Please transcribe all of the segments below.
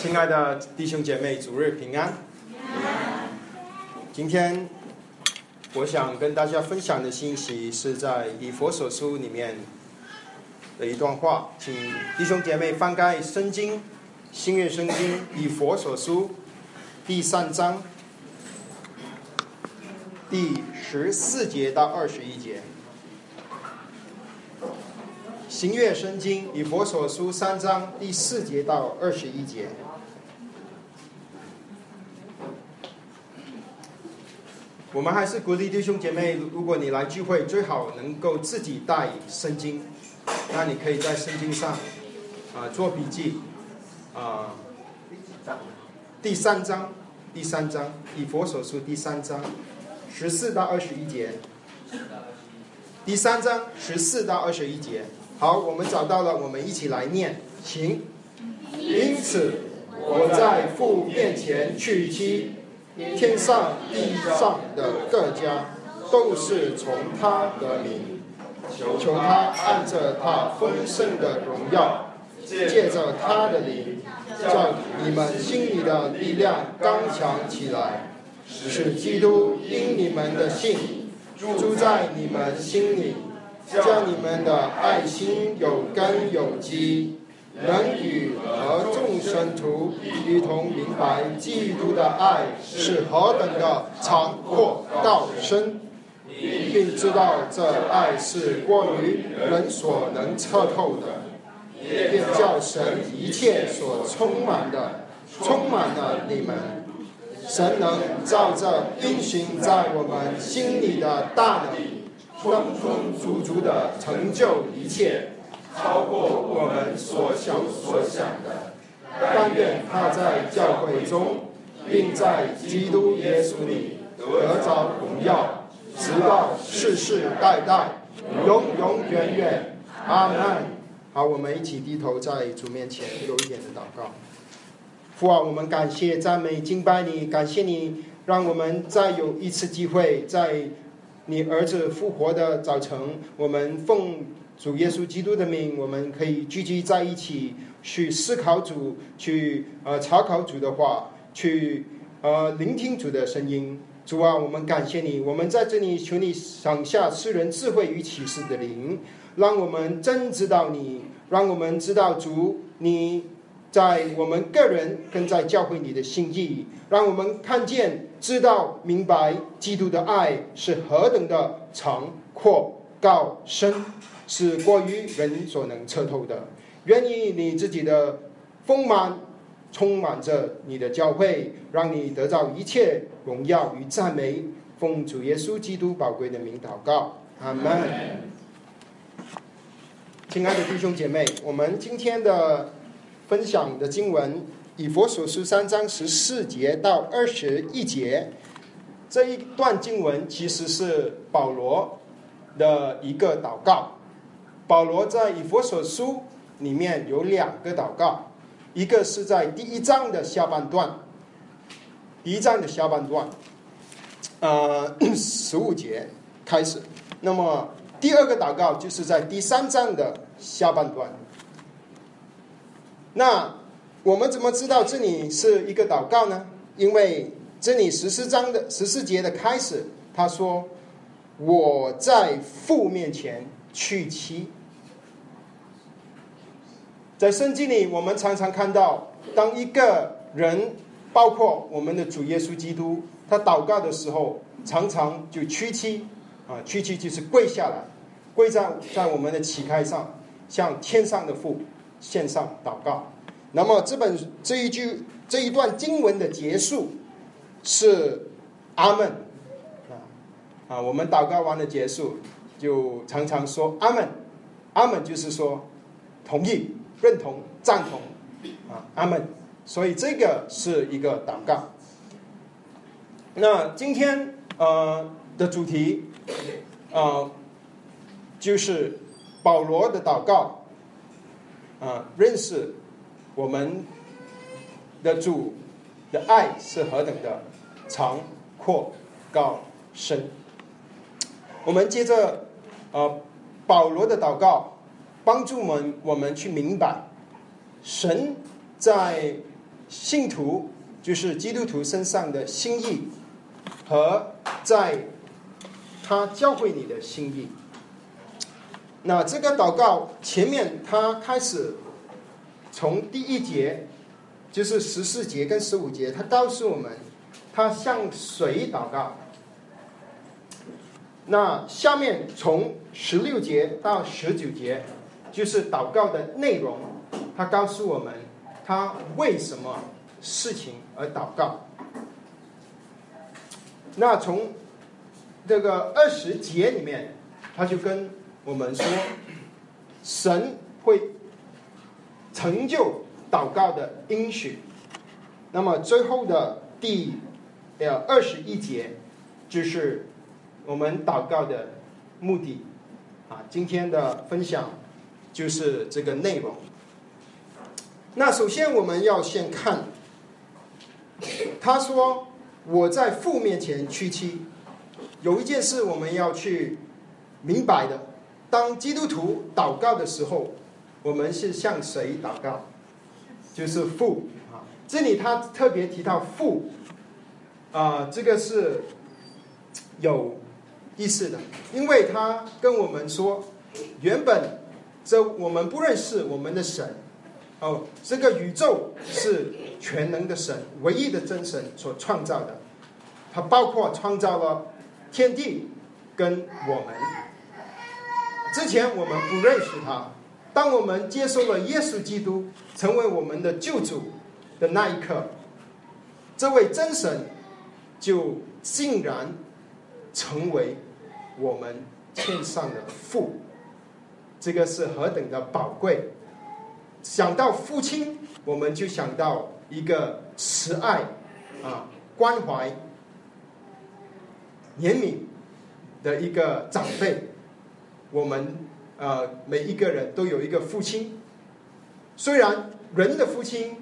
亲爱的弟兄姐妹，主日平安。今天我想跟大家分享的信息是在以佛所书里面的一段话，请弟兄姐妹翻开圣经新约圣经以佛所书第三章第十四节到二十一节。行月圣经以佛所书三章第四节到二十一节。我们还是鼓励弟兄姐妹，如果你来聚会，最好能够自己带圣经，那你可以在圣经上啊做笔记啊。第三章，第三章以佛所书第三章十四到二十一节。第三章十四到二十一节。好，我们找到了，我们一起来念，请。因此，我在父面前去妻，天上地上的各家都是从他得名，求他按着他丰盛的荣耀，借着他的灵，叫你们心里的力量刚强起来，使基督因你们的信住在你们心里。叫你们的爱心有根有基，能与和众生徒一同明白基督的爱是何等的长阔高深，并知道这爱是过于人所能测透的，便叫神一切所充满的充满了你们。神能照着运行在我们心里的大能。充充足足的成就一切，超过我们所想所想的。但愿他在教会中，并在基督耶稣里得着荣耀，直到世世代代，永永远远。阿门。好，我们一起低头在主面前有一点的祷告。父啊，我们感谢赞美敬拜你，感谢你让我们再有一次机会在。你儿子复活的早晨，我们奉主耶稣基督的名，我们可以聚集在一起，去思考主，去呃查考主的话，去呃聆听主的声音。主啊，我们感谢你，我们在这里求你赏下世人智慧与启示的灵，让我们真知道你，让我们知道主你。在我们个人跟在教会里的心意，让我们看见、知道、明白基督的爱是何等的长阔高深，是过于人所能测透的。愿意你自己的丰满充满着你的教会，让你得到一切荣耀与赞美。奉主耶稣基督宝贵的名祷告，阿门。亲爱的弟兄姐妹，我们今天的。分享的经文以佛所书三章十四节到二十一节，这一段经文其实是保罗的一个祷告。保罗在以佛所书里面有两个祷告，一个是在第一章的下半段，第一章的下半段，呃，十五节开始。那么第二个祷告就是在第三章的下半段。那我们怎么知道这里是一个祷告呢？因为这里十四章的十四节的开始，他说：“我在父面前去妻。”在圣经里，我们常常看到，当一个人，包括我们的主耶稣基督，他祷告的时候，常常就屈膝啊，屈膝就是跪下来，跪在在我们的膝盖上，向天上的父。线上祷告，那么这本这一句这一段经文的结束是阿门啊啊，我们祷告完的结束就常常说阿门，阿门就是说同意、认同、赞同啊阿门，所以这个是一个祷告。那今天呃的主题呃就是保罗的祷告。啊，认识我们的主的爱是何等的长阔高深。我们接着呃保罗的祷告，帮助我们我们去明白神在信徒，就是基督徒身上的心意，和在他教会你的心意。那这个祷告前面，他开始从第一节，就是十四节跟十五节，他告诉我们，他向谁祷告。那下面从十六节到十九节，就是祷告的内容，他告诉我们，他为什么事情而祷告。那从这个二十节里面，他就跟。我们说，神会成就祷告的应许。那么最后的第呃二十一节，就是我们祷告的目的。啊，今天的分享就是这个内容。那首先我们要先看，他说我在父面前屈膝。有一件事我们要去明白的。当基督徒祷告的时候，我们是向谁祷告？就是父啊。这里他特别提到父，啊，这个是有意思的，因为他跟我们说，原本这我们不认识我们的神，哦，这个宇宙是全能的神，唯一的真神所创造的，它包括创造了天地跟我们。之前我们不认识他，当我们接受了耶稣基督成为我们的救主的那一刻，这位真神就竟然成为我们天上的父，这个是何等的宝贵！想到父亲，我们就想到一个慈爱啊、关怀、怜悯的一个长辈。我们呃每一个人都有一个父亲，虽然人的父亲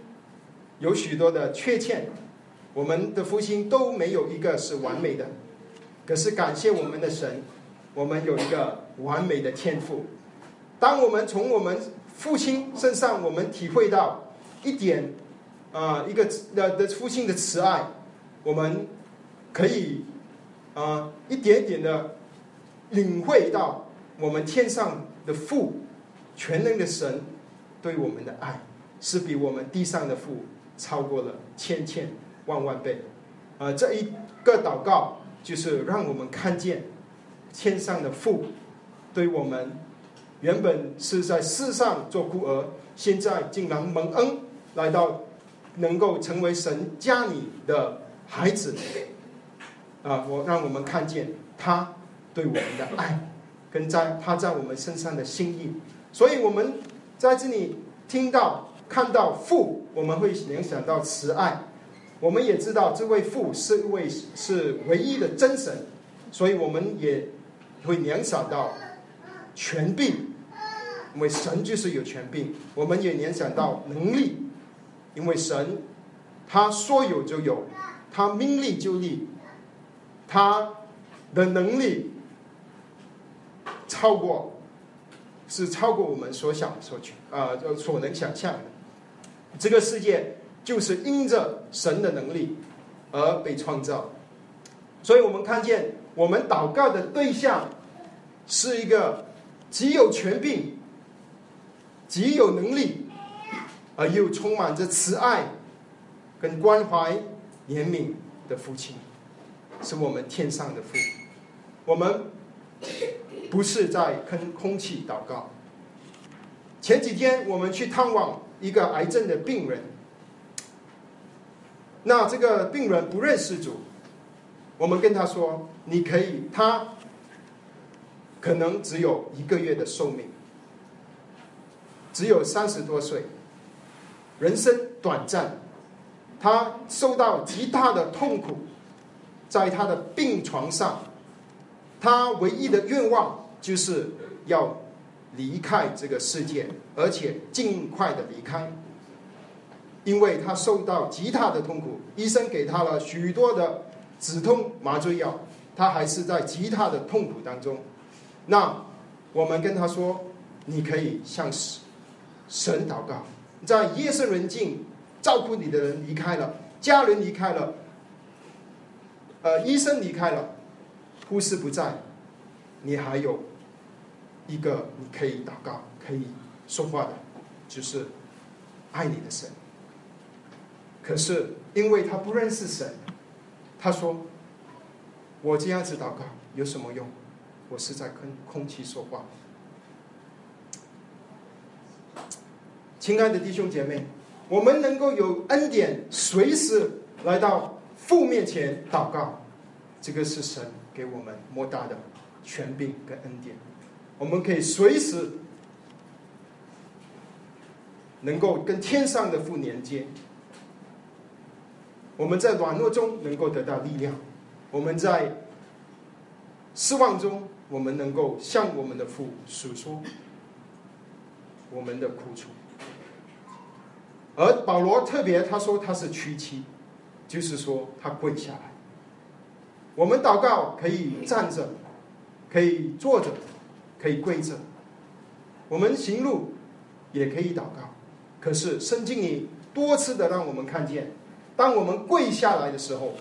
有许多的缺陷，我们的父亲都没有一个是完美的，可是感谢我们的神，我们有一个完美的天赋。当我们从我们父亲身上，我们体会到一点啊一个的的父亲的慈爱，我们可以啊一点点的领会到。我们天上的父，全能的神，对我们的爱，是比我们地上的父超过了千千万万倍。啊，这一个祷告就是让我们看见天上的父，对我们原本是在世上做孤儿，现在竟然蒙恩来到，能够成为神家里的孩子。啊，我让我们看见他对我们的爱。跟在他在我们身上的心意，所以我们在这里听到看到父，我们会联想到慈爱。我们也知道这位父是一位是唯一的真神，所以我们也会联想到权柄，因为神就是有权柄。我们也联想到能力，因为神他说有就有，他命立就立，他的能力。超过，是超过我们所想所去啊，所能想象的。这个世界就是因着神的能力而被创造，所以我们看见我们祷告的对象是一个极有权柄、极有能力，而又充满着慈爱跟关怀、怜悯的父亲，是我们天上的父。我们。不是在跟空气祷告。前几天我们去探望一个癌症的病人，那这个病人不认识主，我们跟他说：“你可以，他可能只有一个月的寿命，只有三十多岁，人生短暂，他受到极大的痛苦，在他的病床上。”他唯一的愿望就是要离开这个世界，而且尽快的离开，因为他受到极大的痛苦。医生给他了许多的止痛麻醉药，他还是在极大的痛苦当中。那我们跟他说：“你可以向神祷告，在夜深人静照顾你的人离开了，家人离开了，呃，医生离开了，护士不在，你还有一个你可以祷告、可以说话的，就是爱你的神。可是因为他不认识神，他说：“我这样子祷告有什么用？我是在跟空气说话。”亲爱的弟兄姐妹，我们能够有恩典，随时来到父面前祷告，这个是神给我们莫大的权柄跟恩典。我们可以随时能够跟天上的父连接。我们在软弱中能够得到力量，我们在失望中，我们能够向我们的父诉说我们的苦楚。而保罗特别他说他是屈膝，就是说他跪下来。我们祷告可以站着，可以坐着，可以跪着。我们行路也可以祷告。可是圣经里多次的让我们看见，当我们跪下来的时候，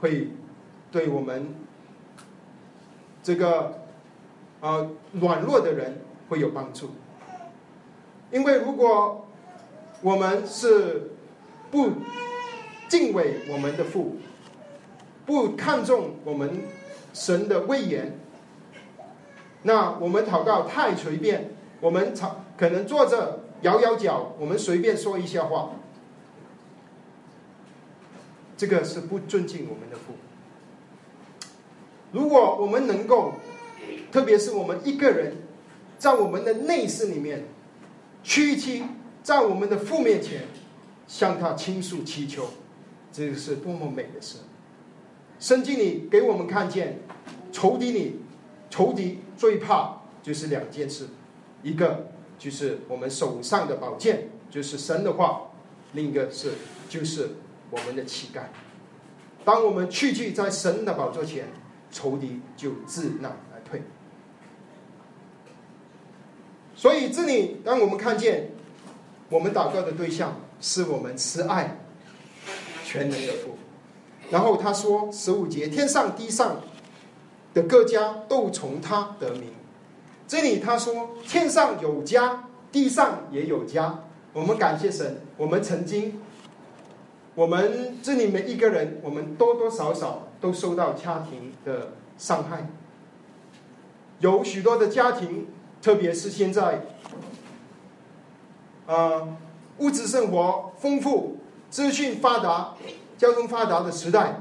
会对我们这个啊软弱的人会有帮助。因为如果我们是不敬畏我们的父，不看重我们神的威严，那我们祷告太随便，我们常可能坐着摇摇脚，我们随便说一下话，这个是不尊敬我们的父。如果我们能够，特别是我们一个人，在我们的内心里面。屈膝在我们的父面前，向他倾诉祈求，这是多么美的事！圣经里给我们看见，仇敌里，仇敌最怕就是两件事，一个就是我们手上的宝剑，就是神的话；另一个是就是我们的乞丐。当我们屈居在神的宝座前，仇敌就自难而退。所以这里，当我们看见我们祷告的对象是我们慈爱全能的父，然后他说十五节，天上地上的各家都从他得名。这里他说天上有家，地上也有家。我们感谢神，我们曾经，我们这里每一个人，我们多多少少都受到家庭的伤害，有许多的家庭。特别是现在，呃，物质生活丰富、资讯发达、交通发达的时代，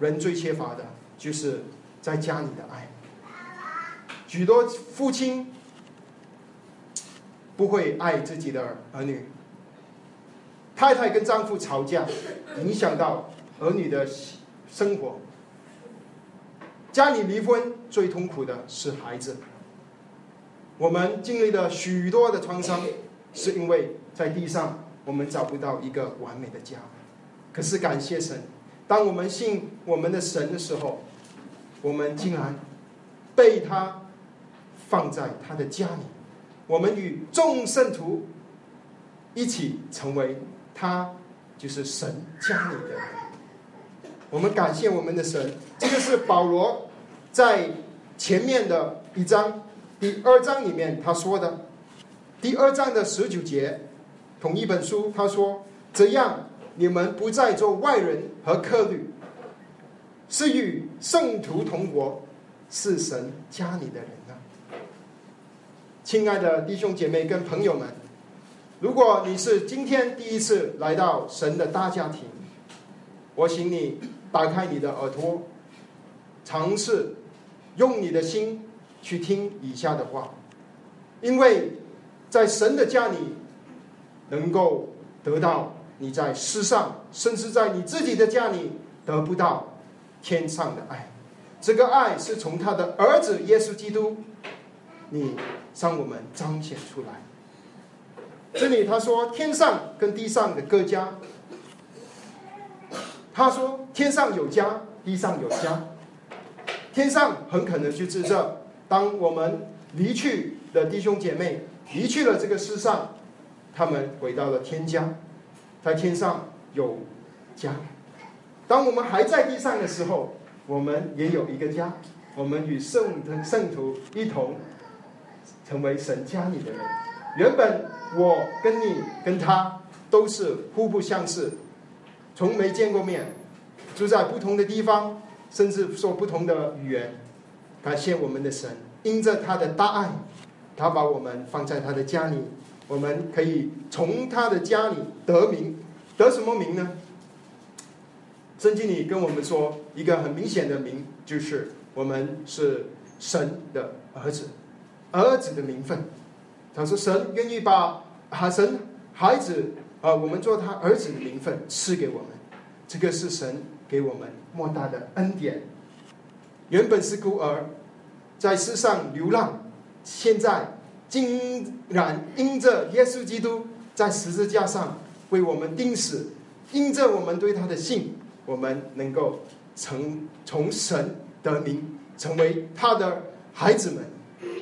人最缺乏的就是在家里的爱。许多父亲不会爱自己的儿女，太太跟丈夫吵架，影响到儿女的生活。家里离婚最痛苦的是孩子。我们经历了许多的创伤，是因为在地上我们找不到一个完美的家。可是感谢神，当我们信我们的神的时候，我们竟然被他放在他的家里。我们与众圣徒一起成为他就是神家里的人。我们感谢我们的神。这个是保罗在前面的一章。第二章里面他说的，第二章的十九节，同一本书他说：“这样你们不再做外人和客旅，是与圣徒同国，是神家里的人啊。”亲爱的弟兄姐妹跟朋友们，如果你是今天第一次来到神的大家庭，我请你打开你的耳朵，尝试用你的心。去听以下的话，因为在神的家里，能够得到你在世上，甚至在你自己的家里得不到天上的爱。这个爱是从他的儿子耶稣基督，你向我们彰显出来。这里他说天上跟地上的各家，他说天上有家，地上有家，天上很可能就指这。当我们离去的弟兄姐妹离去了这个世上，他们回到了天家，在天上有家。当我们还在地上的时候，我们也有一个家。我们与圣圣徒一同成为神家里的人。原本我跟你跟他都是互不相识，从没见过面，住在不同的地方，甚至说不同的语言。感谢我们的神，因着他的大爱，他把我们放在他的家里，我们可以从他的家里得名，得什么名呢？圣经里跟我们说一个很明显的名，就是我们是神的儿子，儿子的名分。他说神愿意把哈神孩子啊，我们做他儿子的名分赐给我们，这个是神给我们莫大的恩典。原本是孤儿，在世上流浪，现在竟然因着耶稣基督在十字架上为我们钉死，因着我们对他的信，我们能够成从神得名，成为他的孩子们，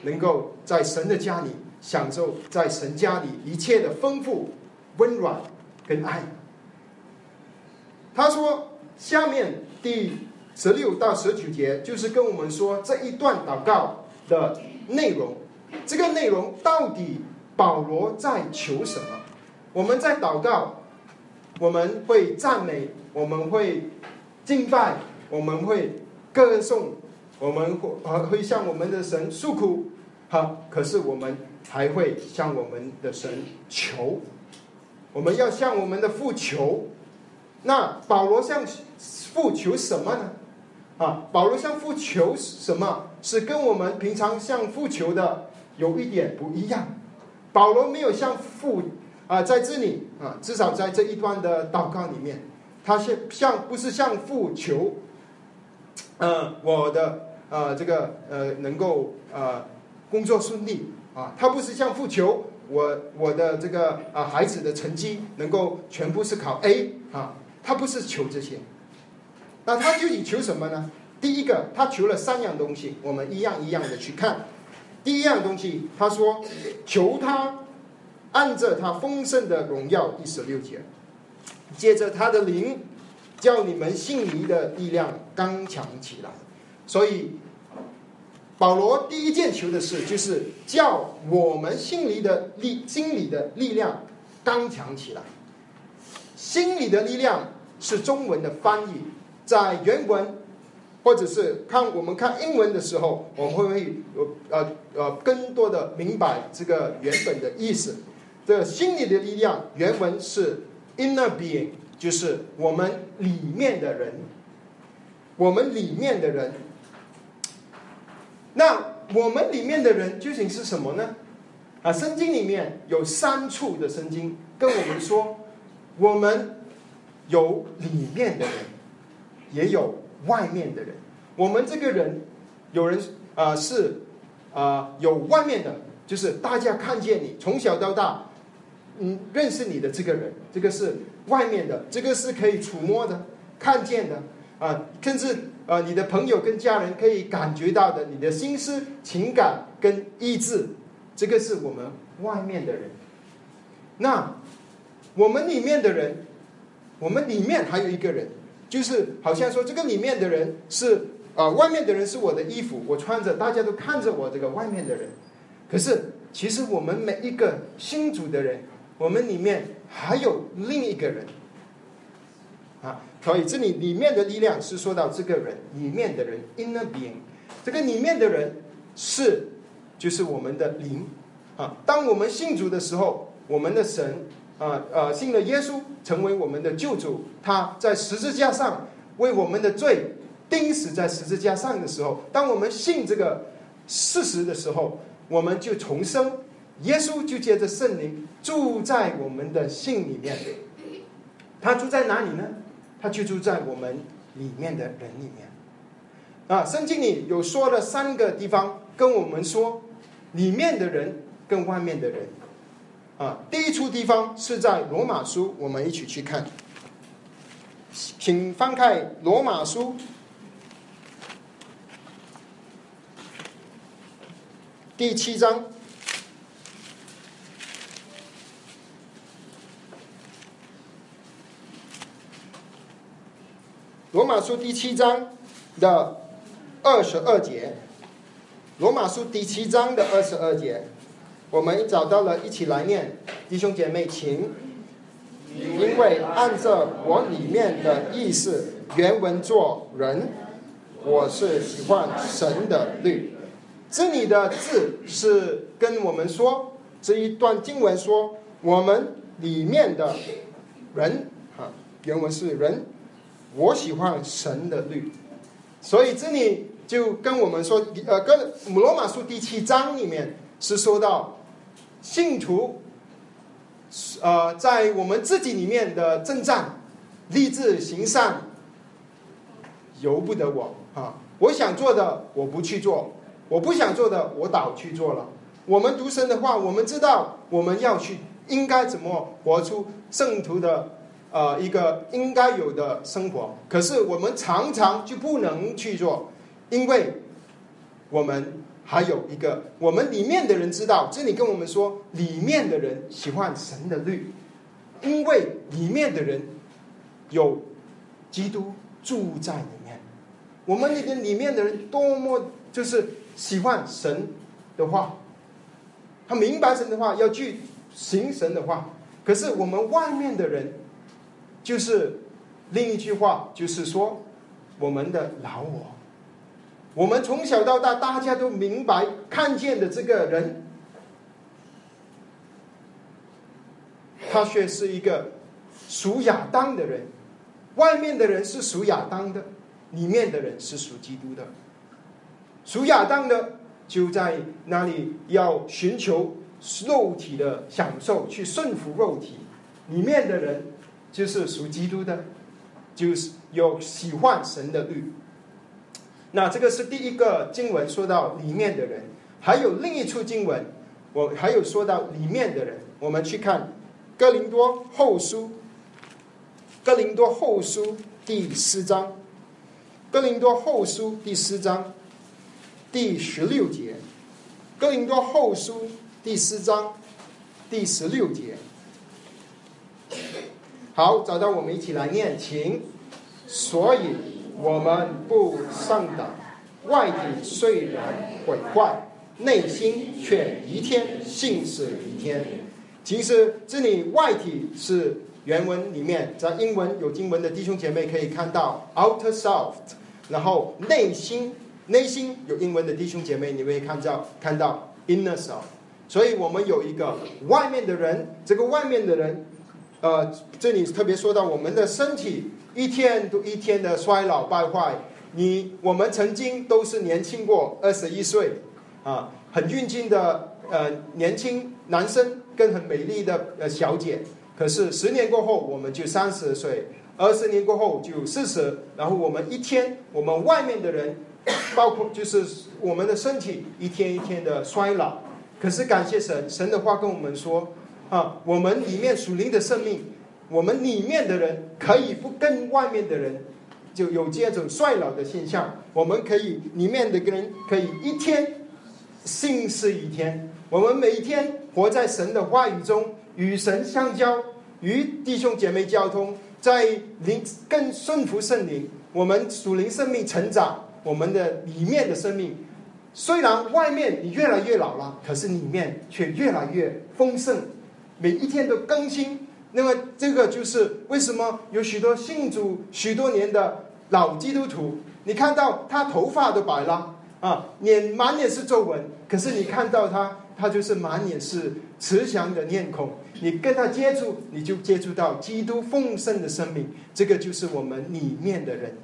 能够在神的家里享受在神家里一切的丰富、温暖跟爱。他说：“下面第。”十六到十九节就是跟我们说这一段祷告的内容。这个内容到底保罗在求什么？我们在祷告，我们会赞美，我们会敬拜，我们会歌颂，我们会会向我们的神诉苦。好，可是我们还会向我们的神求。我们要向我们的父求。那保罗向父求什么呢？啊，保罗向父求什么是跟我们平常向父求的有一点不一样。保罗没有向父啊，在这里啊，至少在这一段的祷告里面，他是向不是向父求，呃，我的呃这个呃能够呃工作顺利啊，他不是向父求我我的这个啊孩子的成绩能够全部是考 A 啊，他不是求这些。那他究竟求什么呢？第一个，他求了三样东西，我们一样一样的去看。第一样东西，他说求他按着他丰盛的荣耀，第十六节，借着他的灵，叫你们信灵的力量刚强起来。所以保罗第一件求的事，就是叫我们心里的力、心里的力量刚强起来。心里的力量是中文的翻译。在原文，或者是看我们看英文的时候，我们会不会有呃呃更多的明白这个原本的意思？这心理的力量，原文是 inner being，就是我们里面的人，我们里面的人。那我们里面的人究竟是什么呢？啊，圣经里面有三处的圣经跟我们说，我们有里面的人。也有外面的人，我们这个人，有人啊是啊有外面的，就是大家看见你从小到大，嗯认识你的这个人，这个是外面的，这个是可以触摸的、看见的啊，甚至啊你的朋友跟家人可以感觉到的，你的心思、情感跟意志，这个是我们外面的人。那我们里面的人，我们里面还有一个人。就是好像说，这个里面的人是啊，外面的人是我的衣服，我穿着，大家都看着我这个外面的人。可是，其实我们每一个新主的人，我们里面还有另一个人啊。所以这里里面的力量是说到这个人里面的人，inner being。这个里面的人是就是我们的灵啊。当我们信主的时候，我们的神。啊呃，信了耶稣，成为我们的救主。他在十字架上为我们的罪钉死在十字架上的时候，当我们信这个事实的时候，我们就重生。耶稣就借着圣灵住在我们的心里面。他住在哪里呢？他就住在我们里面的人里面。啊，圣经里有说了三个地方跟我们说，里面的人跟外面的人。啊，第一处地方是在罗马书，我们一起去看，请翻开罗马书。第七章，罗马书第七章的二十二节，罗马书第七章的二十二节，我们找到了，一起来念，弟兄姐妹，请。因为按照我里面的意思，原文做人，我是喜欢神的律。这里的字是跟我们说这一段经文说，我们里面的人啊，原文是人，我喜欢神的律。所以这里就跟我们说，呃，跟罗马书第七章里面是说到信徒。呃，在我们自己里面的征战，立志行善，由不得我啊！我想做的我不去做，我不想做的我倒去做了。我们读神的话，我们知道我们要去应该怎么活出圣徒的呃一个应该有的生活，可是我们常常就不能去做，因为我们。还有一个，我们里面的人知道，这里跟我们说，里面的人喜欢神的律，因为里面的人有基督住在里面。我们那个里面的人多么就是喜欢神的话，他明白神的话，要去行神的话。可是我们外面的人，就是另一句话，就是说我们的老我。我们从小到大，大家都明白看见的这个人，他却是一个属亚当的人。外面的人是属亚当的，里面的人是属基督的。属亚当的就在那里要寻求肉体的享受，去顺服肉体；里面的人就是属基督的，就是有喜欢神的律。那这个是第一个经文说到里面的人，还有另一处经文，我还有说到里面的人。我们去看《哥林多后书》，《哥林多后书》第四章，《哥林多后书》第四章第十六节，《哥林多后书》第四章第十六节。好，找到我们一起来念，请。所以。我们不上当，外体虽然毁坏，内心却一天信是一天。其实这里外体是原文里面，在英文有经文的弟兄姐妹可以看到 outer self，然后内心内心有英文的弟兄姐妹，你会看到看到 inner self。所以我们有一个外面的人，这个外面的人，呃，这里特别说到我们的身体。一天都一天的衰老败坏，你我们曾经都是年轻过二十一岁，啊，很运劲的呃年轻男生跟很美丽的呃小姐，可是十年过后我们就三十岁，二十年过后就四十，然后我们一天我们外面的人，包括就是我们的身体一天一天的衰老，可是感谢神，神的话跟我们说，啊，我们里面属灵的生命。我们里面的人可以不跟外面的人就有这种衰老的现象。我们可以里面的人可以一天信是一天。我们每天活在神的话语中，与神相交，与弟兄姐妹交通，在灵更顺服圣灵。我们属灵生命成长，我们的里面的生命虽然外面你越来越老了，可是里面却越来越丰盛，每一天都更新。那么，这个就是为什么有许多信主许多年的老基督徒，你看到他头发都白了啊，脸满脸是皱纹，可是你看到他，他就是满脸是慈祥的面孔。你跟他接触，你就接触到基督丰盛的生命。这个就是我们里面的人，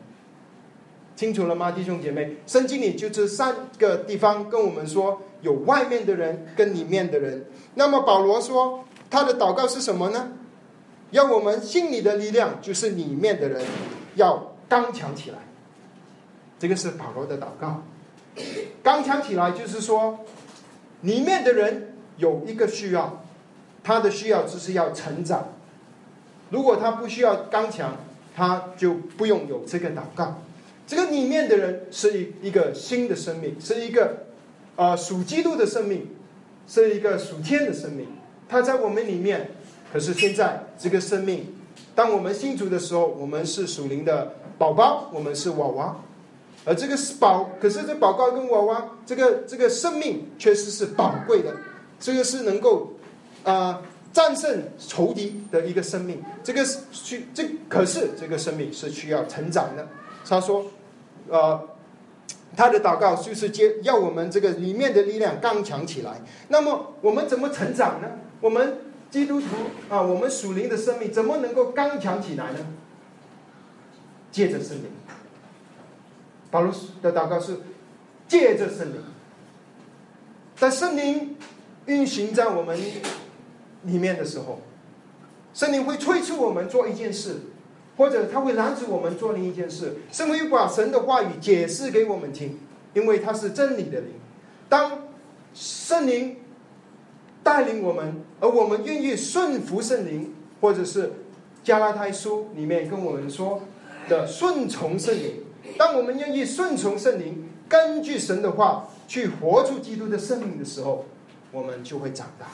清楚了吗，弟兄姐妹？圣经里就这三个地方跟我们说，有外面的人跟里面的人。那么保罗说，他的祷告是什么呢？要我们心里的力量，就是里面的人要刚强起来。这个是保罗的祷告。刚强起来，就是说，里面的人有一个需要，他的需要就是要成长。如果他不需要刚强，他就不用有这个祷告。这个里面的人是一一个新的生命，是一个呃属基督的生命，是一个属天的生命。他在我们里面。可是现在这个生命，当我们信主的时候，我们是属灵的宝宝，我们是娃娃。而这个是宝，可是这宝宝跟娃娃，这个这个生命确实是宝贵的，这个是能够啊战胜仇敌的一个生命。这个是需这可是这个生命是需要成长的。他说，呃，他的祷告就是接要我们这个里面的力量刚强起来。那么我们怎么成长呢？我们基督徒啊，我们属灵的生命怎么能够刚强起来呢？借着圣灵。保罗的祷告是借着圣灵，在圣灵运行在我们里面的时候，圣灵会催促我们做一件事，或者他会拦阻我们做另一件事。圣灵把神的话语解释给我们听，因为他是真理的灵。当圣灵带领我们，而我们愿意顺服圣灵，或者是加拉太书里面跟我们说的顺从圣灵。当我们愿意顺从圣灵，根据神的话去活出基督的生命的时候，我们就会长大。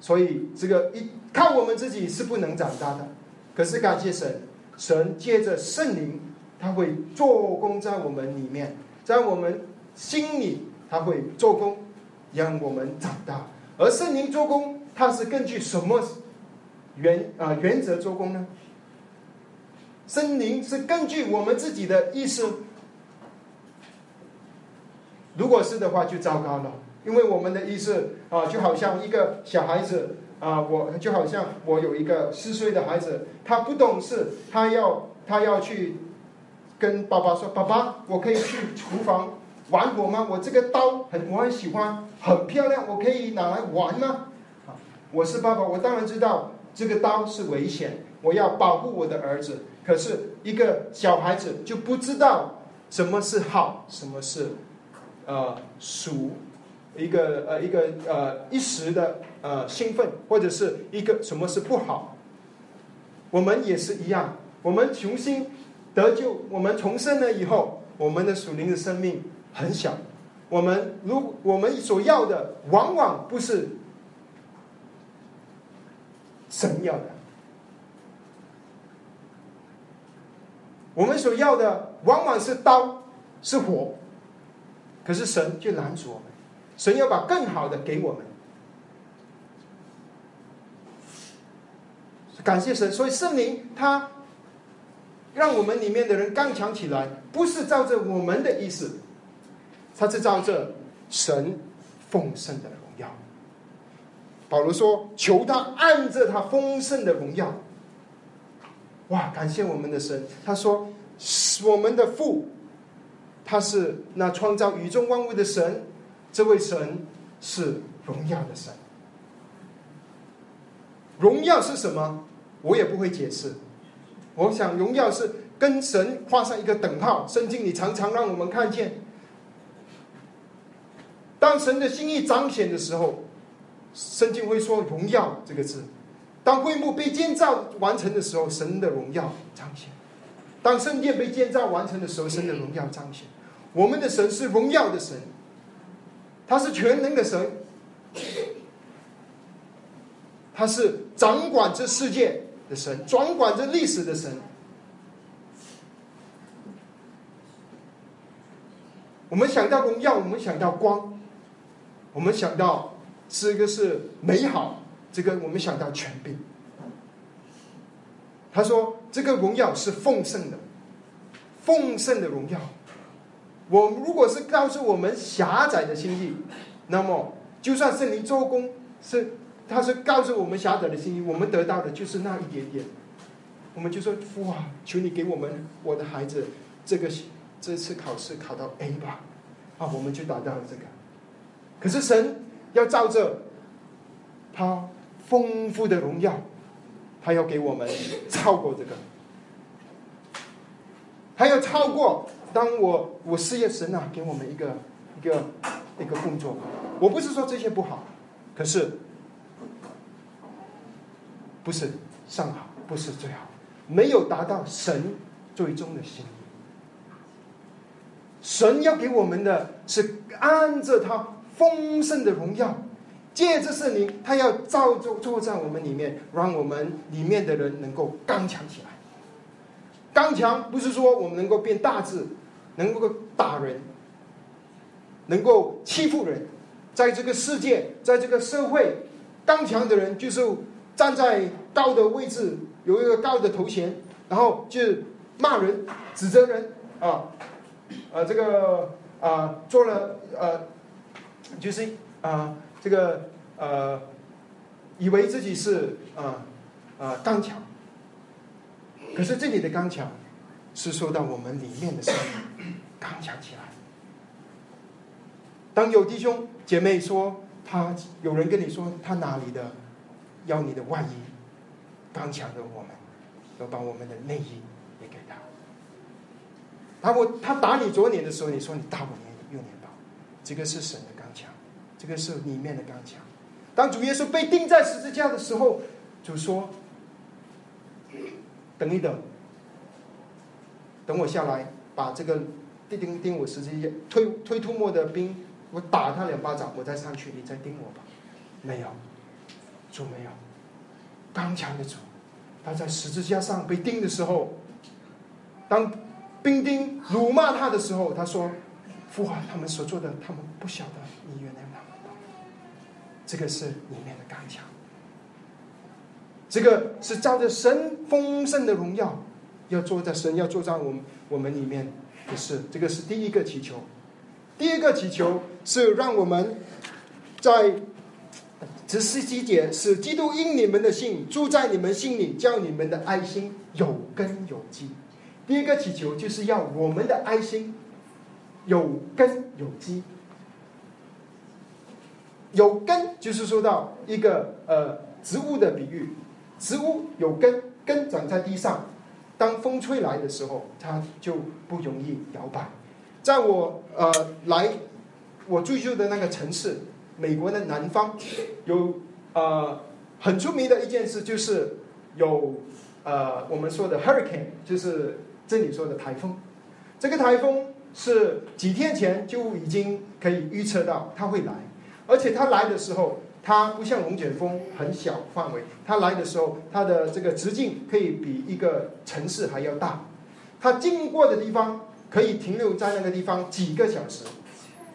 所以，这个一靠我们自己是不能长大的。可是感谢神，神借着圣灵，他会做工在我们里面，在我们心里，他会做工，让我们长大。而圣灵做工，他是根据什么原啊原则做工呢？森灵是根据我们自己的意思，如果是的话就糟糕了，因为我们的意思啊，就好像一个小孩子啊，我就好像我有一个四岁的孩子，他不懂事，他要他要去跟爸爸说：“爸爸，我可以去厨房玩火吗？我这个刀很我很喜欢，很漂亮，我可以拿来玩吗？”，我是爸爸，我当然知道这个刀是危险，我要保护我的儿子。可是，一个小孩子就不知道什么是好，什么是呃俗，一个呃一个呃一时的呃兴奋，或者是一个什么是不好。我们也是一样，我们重新得救，我们重生了以后，我们的属灵的生命很小。我们如我们所要的，往往不是神要的。我们所要的往往是刀，是火，可是神却拦阻我们。神要把更好的给我们。感谢神，所以圣灵他让我们里面的人刚强起来，不是照着我们的意思，他是照着神丰盛的荣耀。保罗说：“求他按着他丰盛的荣耀。”哇！感谢我们的神，他说：“我们的父，他是那创造宇宙万物的神，这位神是荣耀的神。荣耀是什么？我也不会解释。我想，荣耀是跟神画上一个等号。圣经里常常让我们看见，当神的心意彰显的时候，圣经会说‘荣耀’这个字。”当会幕被建造完成的时候，神的荣耀彰显；当圣殿被建造完成的时候，神的荣耀彰显。我们的神是荣耀的神，他是全能的神，他是掌管这世界的神，掌管这历史的神。我们想到荣耀，我们想到光，我们想到这个是美好。这个我们想到权柄，他说这个荣耀是丰盛的，丰盛的荣耀。我如果是告诉我们狭窄的心意，那么就算圣灵做工是，他是告诉我们狭窄的心意，我们得到的就是那一点点。我们就说父啊，求你给我们我的孩子这个这次考试考到 A 吧，啊，我们就达到了这个。可是神要照着他。丰富的荣耀，他要给我们超过这个，还要超过。当我我事业神啊，给我们一个一个一个工作，我不是说这些不好，可是不是上好，不是最好，没有达到神最终的心。神要给我们的是按着他丰盛的荣耀。借着圣灵，他要造就坐在我们里面，让我们里面的人能够刚强起来。刚强不是说我们能够变大智，能够打人，能够欺负人，在这个世界，在这个社会，刚强的人就是站在高的位置，有一个高的头衔，然后就骂人、指责人啊，呃，这个啊，做了呃，就是啊。这个呃，以为自己是啊啊刚强，可是这里的刚强是说到我们里面的生命刚强起来。当有弟兄姐妹说他有人跟你说他哪里的要你的外衣刚强的，我们要把我们的内衣也给他。他我他打你左脸的时候，你说你打我右脸吧，这个是神的。这个是里面的刚强。当主耶稣被钉在十字架的时候，主说：“等一等，等我下来，把这个钉钉钉我十字架，推推吐沫的兵，我打他两巴掌，我再上去，你再钉我吧。”没有，主没有。刚强的主，他在十字架上被钉的时候，当兵丁辱骂他的时候，他说：“父啊，他们所做的，他们不晓得，你原谅。”这个是里面的刚强，这个是照着神丰盛的荣耀，要做在神要做在我们我们里面的事。这个是第一个祈求，第一个祈求是让我们在十四节是基督因你们的信住在你们心里，叫你们的爱心有根有基。第一个祈求就是要我们的爱心有根有基。有根就是说到一个呃植物的比喻，植物有根，根长在地上，当风吹来的时候，它就不容易摇摆。在我呃来我居住的那个城市，美国的南方，有呃很出名的一件事，就是有呃我们说的 hurricane，就是这里说的台风。这个台风是几天前就已经可以预测到它会来。而且它来的时候，它不像龙卷风很小范围，它来的时候，它的这个直径可以比一个城市还要大。它经过的地方可以停留在那个地方几个小时。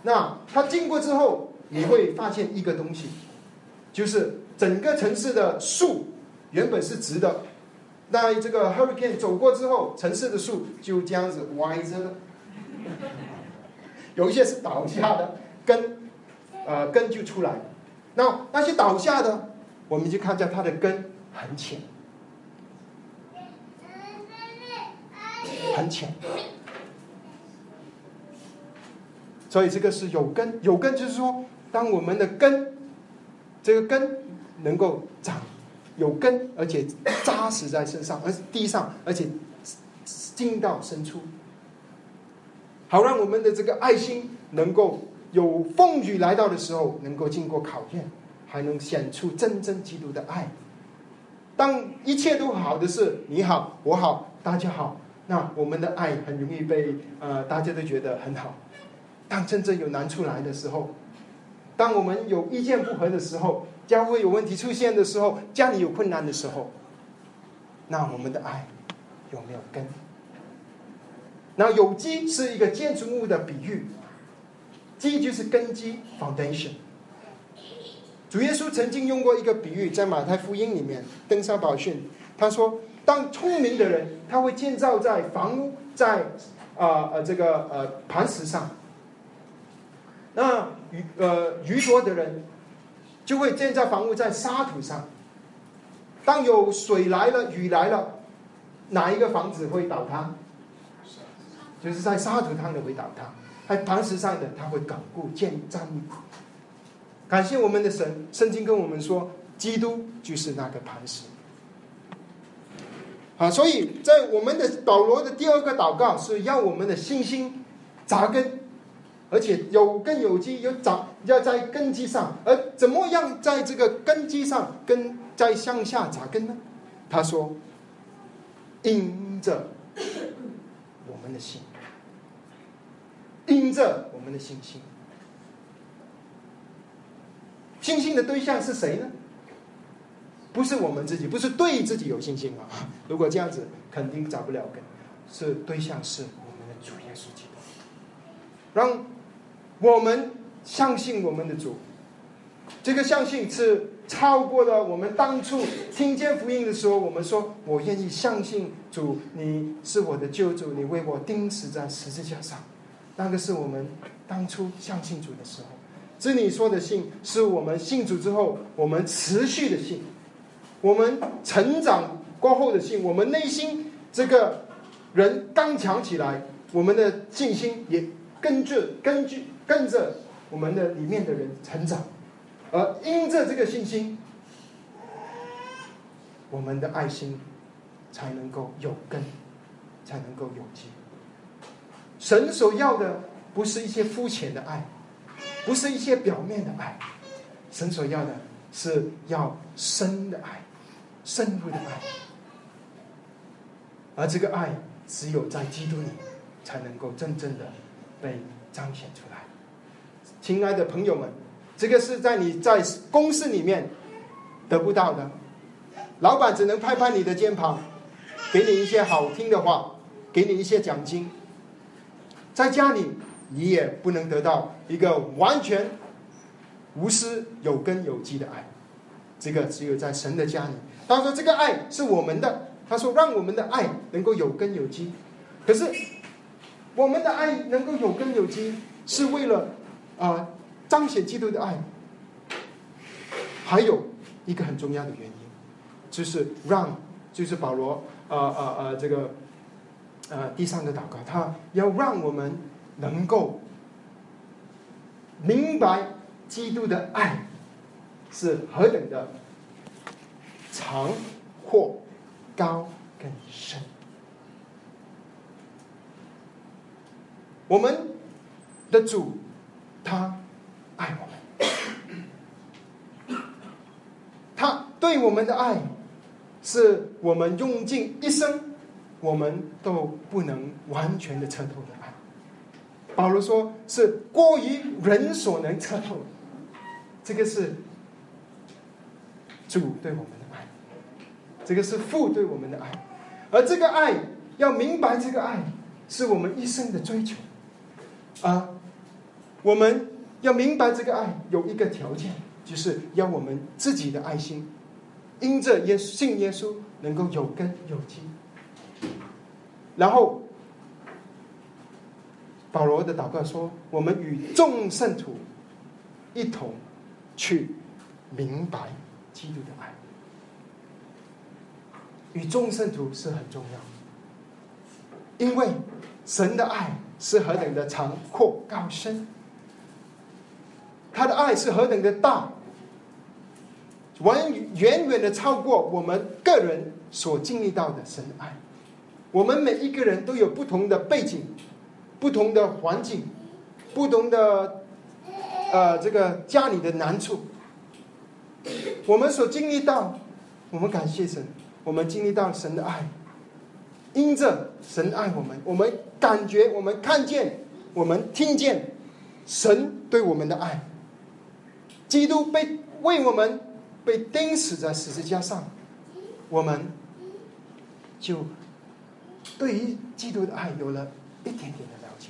那它经过之后，你会发现一个东西，就是整个城市的树原本是直的，那这个 hurricane 走过之后，城市的树就这样子歪着了，有一些是倒下的跟。呃，根就出来。那那些倒下的，我们就看见它的根很浅，很浅。所以这个是有根，有根就是说，当我们的根，这个根能够长，有根，而且扎实在身上，而地上，而且进到深处，好让我们的这个爱心能够。有风雨来到的时候，能够经过考验，还能显出真正基督的爱。当一切都好的是你好，我好，大家好，那我们的爱很容易被呃大家都觉得很好。当真正有难处来的时候，当我们有意见不合的时候，教会有问题出现的时候，家里有困难的时候，那我们的爱有没有根？那有机是一个建筑物的比喻。基就是根基 （foundation）。主耶稣曾经用过一个比喻，在马太福音里面，登山宝训，他说：“当聪明的人，他会建造在房屋，在啊呃这个呃磐石上；那愚呃愚拙的人，就会建造房屋在沙土上。当有水来了，雨来了，哪一个房子会倒塌？就是在沙土上的会倒塌。”在磐石上的，他会巩固、建站。感谢我们的神，圣经跟我们说，基督就是那个磐石。啊，所以在我们的保罗的第二个祷告是要我们的信心扎根，而且有根有基，有长要在根基上。而怎么样在这个根基上根在向下扎根呢？他说，因着我们的心。盯着我们的信心，信心的对象是谁呢？不是我们自己，不是对自己有信心啊！如果这样子，肯定找不了根。是对象是我们的主耶稣基督，让我们相信我们的主。这个相信是超过了我们当初听见福音的时候，我们说我愿意相信主，你是我的救主，你为我钉死在十字架上。那个是我们当初相信主的时候。这里说的信，是我们信主之后，我们持续的信。我们成长过后的信，我们内心这个人刚强起来，我们的信心也跟着、根据、跟着我们的里面的人成长，而因着这个信心，我们的爱心才能够有根，才能够有基。神所要的不是一些肤浅的爱，不是一些表面的爱，神所要的是要深的爱。深入的爱，而这个爱只有在基督里才能够真正的被彰显出来。亲爱的朋友们，这个是在你在公司里面得不到的，老板只能拍拍你的肩膀，给你一些好听的话，给你一些奖金。在家里，你也不能得到一个完全无私、有根有基的爱。这个只有在神的家里。他说：“这个爱是我们的。”他说：“让我们的爱能够有根有基。”可是，我们的爱能够有根有基，是为了啊彰显基督的爱。还有一个很重要的原因，就是让，就是保罗啊啊啊这个呃第三个祷告，他要让我们能够明白基督的爱是何等的。长或高更深，我们的主他爱我们，他对我们的爱是我们用尽一生我们都不能完全的彻透的爱。保罗说是过于人所能彻透的，这个是主对我们的爱。这个是父对我们的爱，而这个爱要明白，这个爱是我们一生的追求啊！我们要明白这个爱有一个条件，就是要我们自己的爱心因着耶稣信耶稣能够有根有基。然后保罗的祷告说：“我们与众圣徒一同去明白基督的爱。”与众圣徒是很重要，因为神的爱是何等的长阔高深，他的爱是何等的大，完远远的超过我们个人所经历到的神的爱。我们每一个人都有不同的背景、不同的环境、不同的呃这个家里的难处，我们所经历到，我们感谢神。我们经历到神的爱，因着神爱我们，我们感觉，我们看见，我们听见神对我们的爱。基督被为我们被钉死在十字架上，我们就对于基督的爱有了一点点的了解。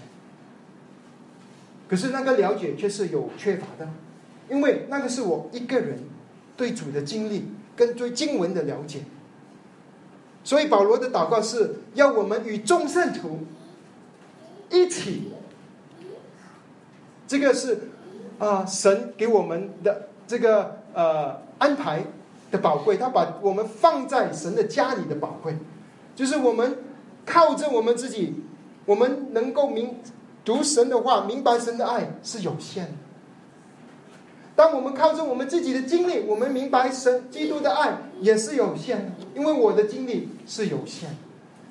可是那个了解却是有缺乏的，因为那个是我一个人对主的经历跟对经文的了解。所以保罗的祷告是要我们与众圣徒一起，这个是啊神给我们的这个呃安排的宝贵，他把我们放在神的家里的宝贵，就是我们靠着我们自己，我们能够明读神的话，明白神的爱是有限的。当我们靠着我们自己的经历，我们明白神基督的爱也是有限的，因为我的经历是有限的。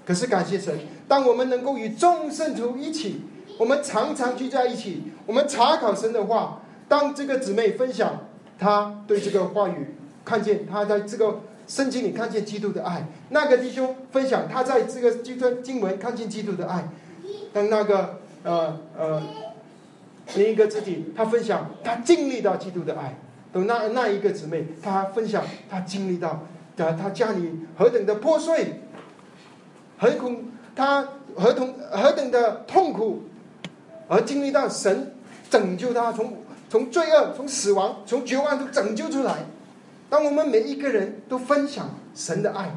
可是感谢神，当我们能够与众圣徒一起，我们常常聚在一起，我们查考神的话。当这个姊妹分享她对这个话语看见，她在这个圣经里看见基督的爱；那个弟兄分享他在这个基督经文看见基督的爱。但那个呃呃。另一个自己，他分享他经历到基督的爱，等那那一个姊妹，她分享她经历到的她家里何等的破碎，何恐她何同何等的痛苦，而经历到神拯救她从从罪恶、从死亡、从绝望中拯救出来。当我们每一个人都分享神的爱，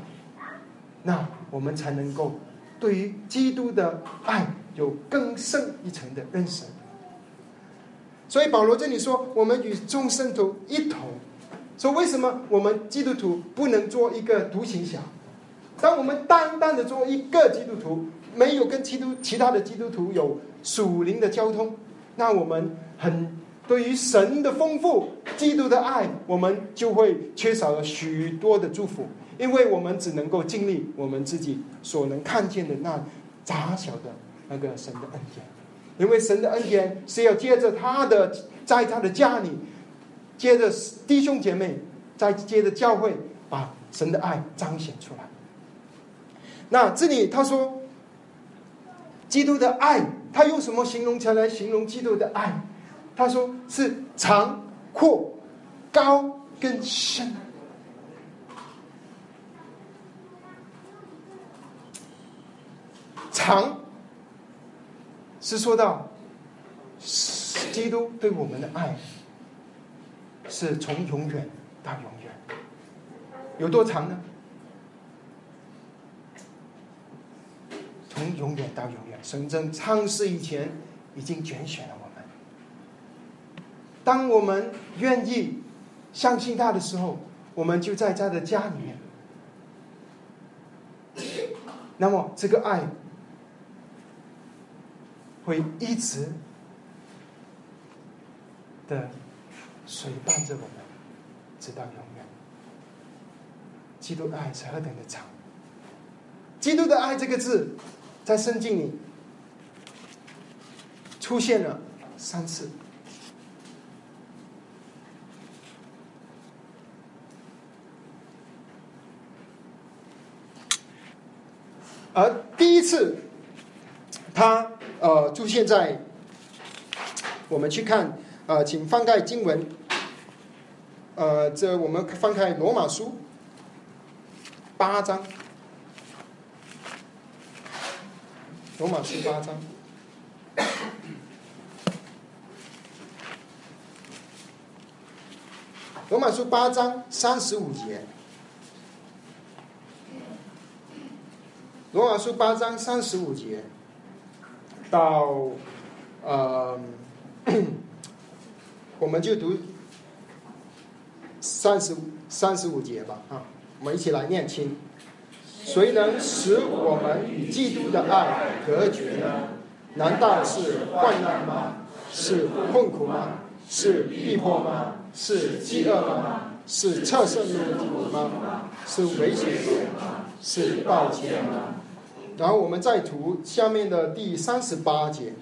那我们才能够对于基督的爱有更深一层的认识。所以保罗这里说，我们与众生徒一同。说为什么我们基督徒不能做一个独行侠？当我们单单的做一个基督徒，没有跟基督其他的基督徒有属灵的交通，那我们很对于神的丰富、基督的爱，我们就会缺少了许多的祝福，因为我们只能够经历我们自己所能看见的那杂小的那个神的恩典。因为神的恩典是要接着他的，在他的家里，接着弟兄姐妹，再接着教会，把神的爱彰显出来。那这里他说，基督的爱，他用什么形容词来形容基督的爱？他说是长、阔、高跟深。长。是说到基督对我们的爱，是从永远到永远，有多长呢？从永远到永远，神在创世以前已经拣选了。当我们愿意相信他的时候，我们就在他的家里面。那么这个爱。会一直的随伴着我们，直到永远。基督的爱是何等的长？基督的爱这个字，在圣经里出现了三次，而第一次，他。呃，出现在我们去看，呃，请翻开经文，呃，这我们翻开罗马书八章，罗马书八章，罗马书八章三十五节，罗马书八章三十五节。到，呃，我们就读三十三十五节吧，啊，我们一起来念经。谁能使我们与基督的爱隔绝呢？难道是患难吗？是痛苦吗？是逼迫吗？是饥饿吗？是侧身露体吗？是危险吗？是暴击吗？然后我们再读下面的第三十八节，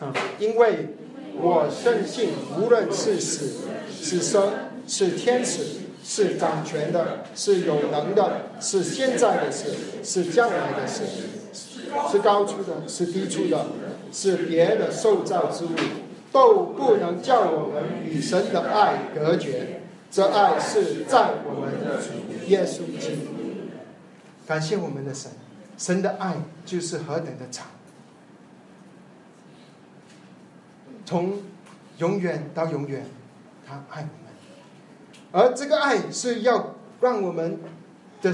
啊，因为我深信，无论是死是生，是天使，是掌权的，是有能的，是现在的事，是将来的事，是高处的，是低处的，是别的受造之物，都不能叫我们与神的爱隔绝。这爱是在我们的主耶稣基督。感谢我们的神。神的爱就是何等的长，从永远到永远，他爱我们，而这个爱是要让我们的，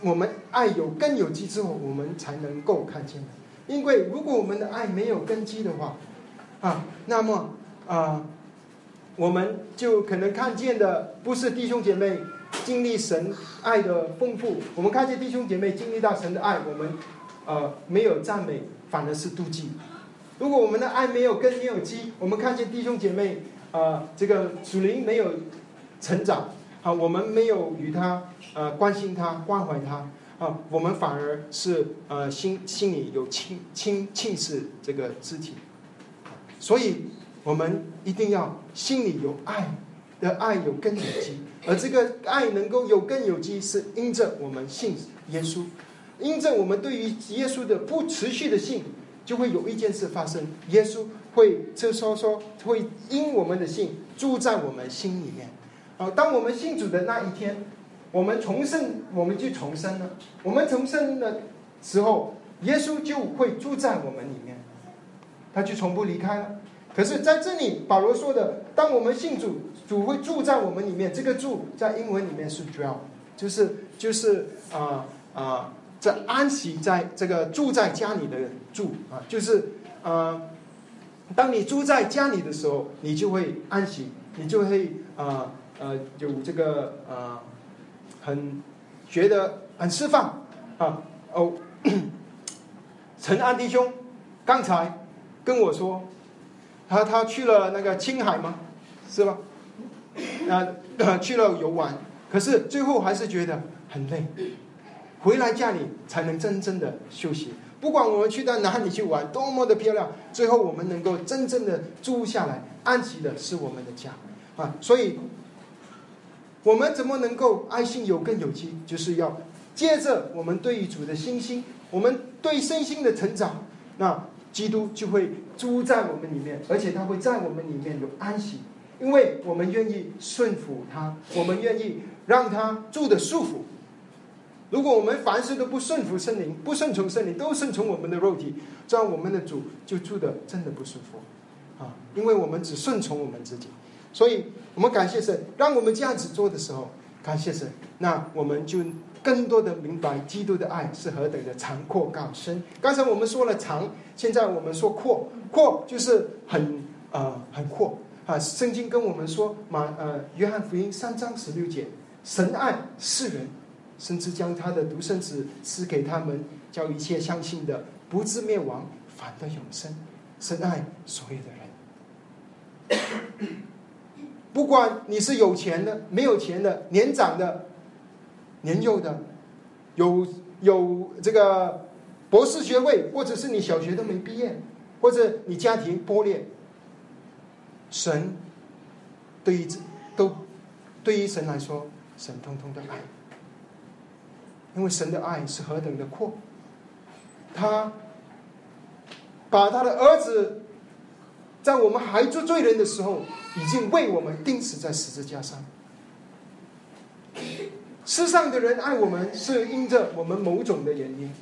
我们爱有根有基之后，我们才能够看见的。因为如果我们的爱没有根基的话，啊，那么啊，我们就可能看见的不是弟兄姐妹。经历神爱的丰富，我们看见弟兄姐妹经历到神的爱，我们呃没有赞美，反而是妒忌。如果我们的爱没有根没有基，我们看见弟兄姐妹啊这个属灵没有成长啊，我们没有与他呃关心他关怀他啊，我们反而是呃心心里有轻轻轻视这个肢体。所以我们一定要心里有爱的爱有根有基。而这个爱能够有根有基，是因着我们信耶稣，因着我们对于耶稣的不持续的信，就会有一件事发生：耶稣会就说说会因我们的信住在我们心里面。啊，当我们信主的那一天，我们重生，我们就重生了。我们重生的时候，耶稣就会住在我们里面，他就从不离开了。可是在这里，保罗说的，当我们信主，主会住在我们里面。这个住在英文里面是 dwell，就是就是啊啊，在安息在这个住在家里的住啊，就是呃，当你住在家里的时候，你就会安息，你就会啊呃有这个呃很觉得很释放啊哦，陈安弟兄刚才跟我说。他他去了那个青海吗？是吧？那，去了游玩，可是最后还是觉得很累，回来家里才能真正的休息。不管我们去到哪里去玩，多么的漂亮，最后我们能够真正的住下来，安息的是我们的家啊。所以，我们怎么能够爱心有更有机？就是要接着我们对于主的信心，我们对身心的成长，那。基督就会住在我们里面，而且他会在我们里面有安息，因为我们愿意顺服他，我们愿意让他住的舒服。如果我们凡事都不顺服圣灵，不顺从圣灵，都顺从我们的肉体，这样我们的主就住的真的不舒服啊！因为我们只顺从我们自己，所以我们感谢神，让我们这样子做的时候，感谢神，那我们就。更多的明白基督的爱是何等的长阔高深。刚才我们说了长，现在我们说阔，阔就是很呃很阔啊。圣经跟我们说，马呃约翰福音三章十六节，神爱世人，甚至将他的独生子赐给他们，叫一切相信的不至灭亡，反得永生。神爱所有的人，不管你是有钱的、没有钱的、年长的。年幼的，有有这个博士学位，或者是你小学都没毕业，或者你家庭破裂，神对于都对于神来说，神通通的爱，因为神的爱是何等的阔，他把他的儿子在我们还做罪人的时候，已经为我们钉死在十字架上。世上的人爱我们是因着我们某种的原因，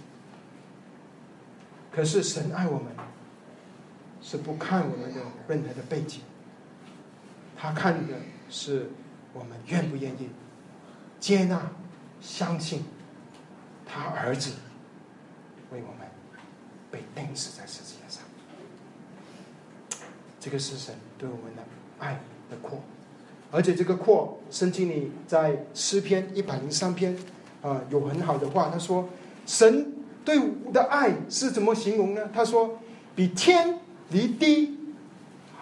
可是神爱我们是不看我们的任何的背景，他看的是我们愿不愿意接纳、相信他儿子为我们被钉死在世界上。这个是神对我们的爱的扩。而且这个扩，圣经里在诗篇一百零三篇，啊，有很好的话，他说：“神对我的爱是怎么形容呢？他说，比天离地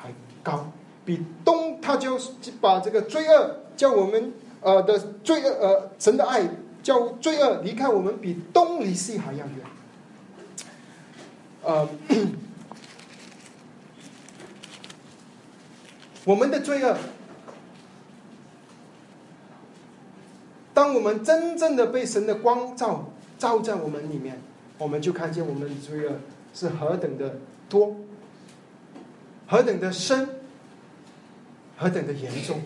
还高，比东，他就把这个罪恶叫我们呃的罪恶呃神的爱叫罪恶离开我们，比东离西还要远。呃，我们的罪恶。”当我们真正的被神的光照照在我们里面，我们就看见我们的罪恶是何等的多，何等的深，何等的严重。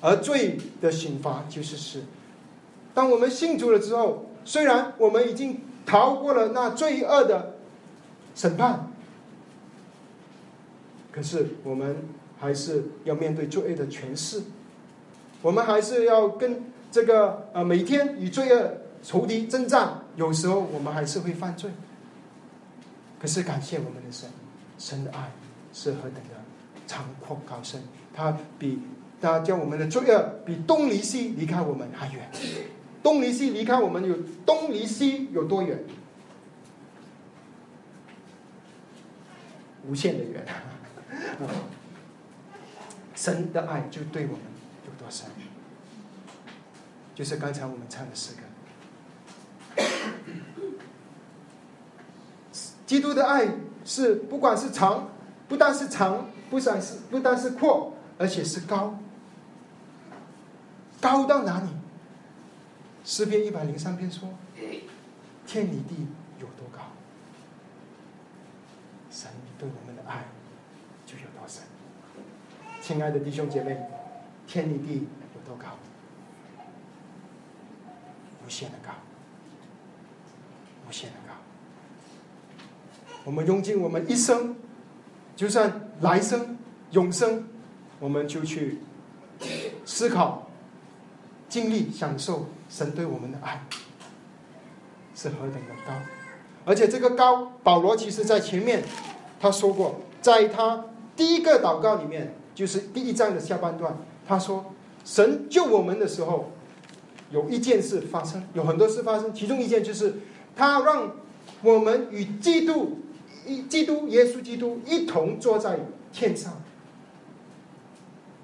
而罪的刑罚就是死。当我们信主了之后，虽然我们已经逃过了那罪恶的审判，可是我们还是要面对罪恶的诠释。我们还是要跟这个呃每天与罪恶仇敌征战，有时候我们还是会犯罪。可是感谢我们的神，神的爱是何等的长阔高深，他比他叫我们的罪恶比东离西离开我们还远。东离西离开我们有东离西有多远？无限的远。神的爱就对我们有。多深？就是刚才我们唱的诗歌。基督的爱是不管是长，不但是长，不但是不但是阔，而且是高。高到哪里？诗篇一百零三篇说：“天与地有多高？”神。对我们的爱就有多深。亲爱的弟兄姐妹，天与地有多高？无限的高，无限的高。我们用尽我们一生，就算来生永生，我们就去思考、经历、享受神对我们的爱是何等的高。而且这个高，保罗其实在前面他说过，在他第一个祷告里面，就是第一章的下半段，他说：“神救我们的时候，有一件事发生，有很多事发生，其中一件就是他让我们与基督一基督耶稣基督一同坐在天上。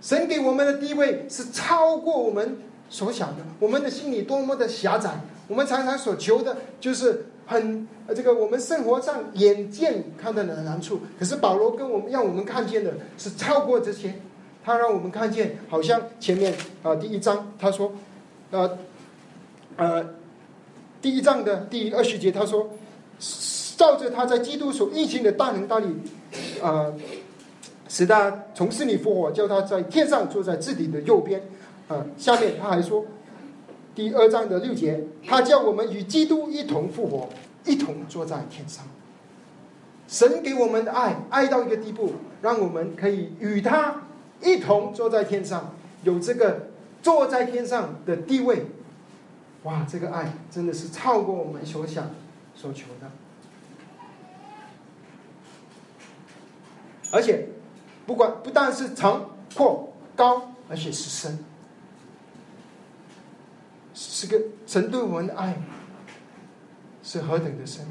神给我们的地位是超过我们所想的，我们的心里多么的狭窄，我们常常所求的就是。”很这个，我们生活上眼见看到的难处，可是保罗跟我们让我们看见的是超过这些。他让我们看见，好像前面啊第一章他说，呃呃第一章的第二十节他说，照着他在基督所运行的大能大力，啊，使他从死里复活，叫他在天上坐在自己的右边。啊，下面他还说。第二章的六节，他叫我们与基督一同复活，一同坐在天上。神给我们的爱，爱到一个地步，让我们可以与他一同坐在天上，有这个坐在天上的地位。哇，这个爱真的是超过我们所想所求的。而且，不管不但是长阔高，而且是深。是个神对我们的爱是何等的深，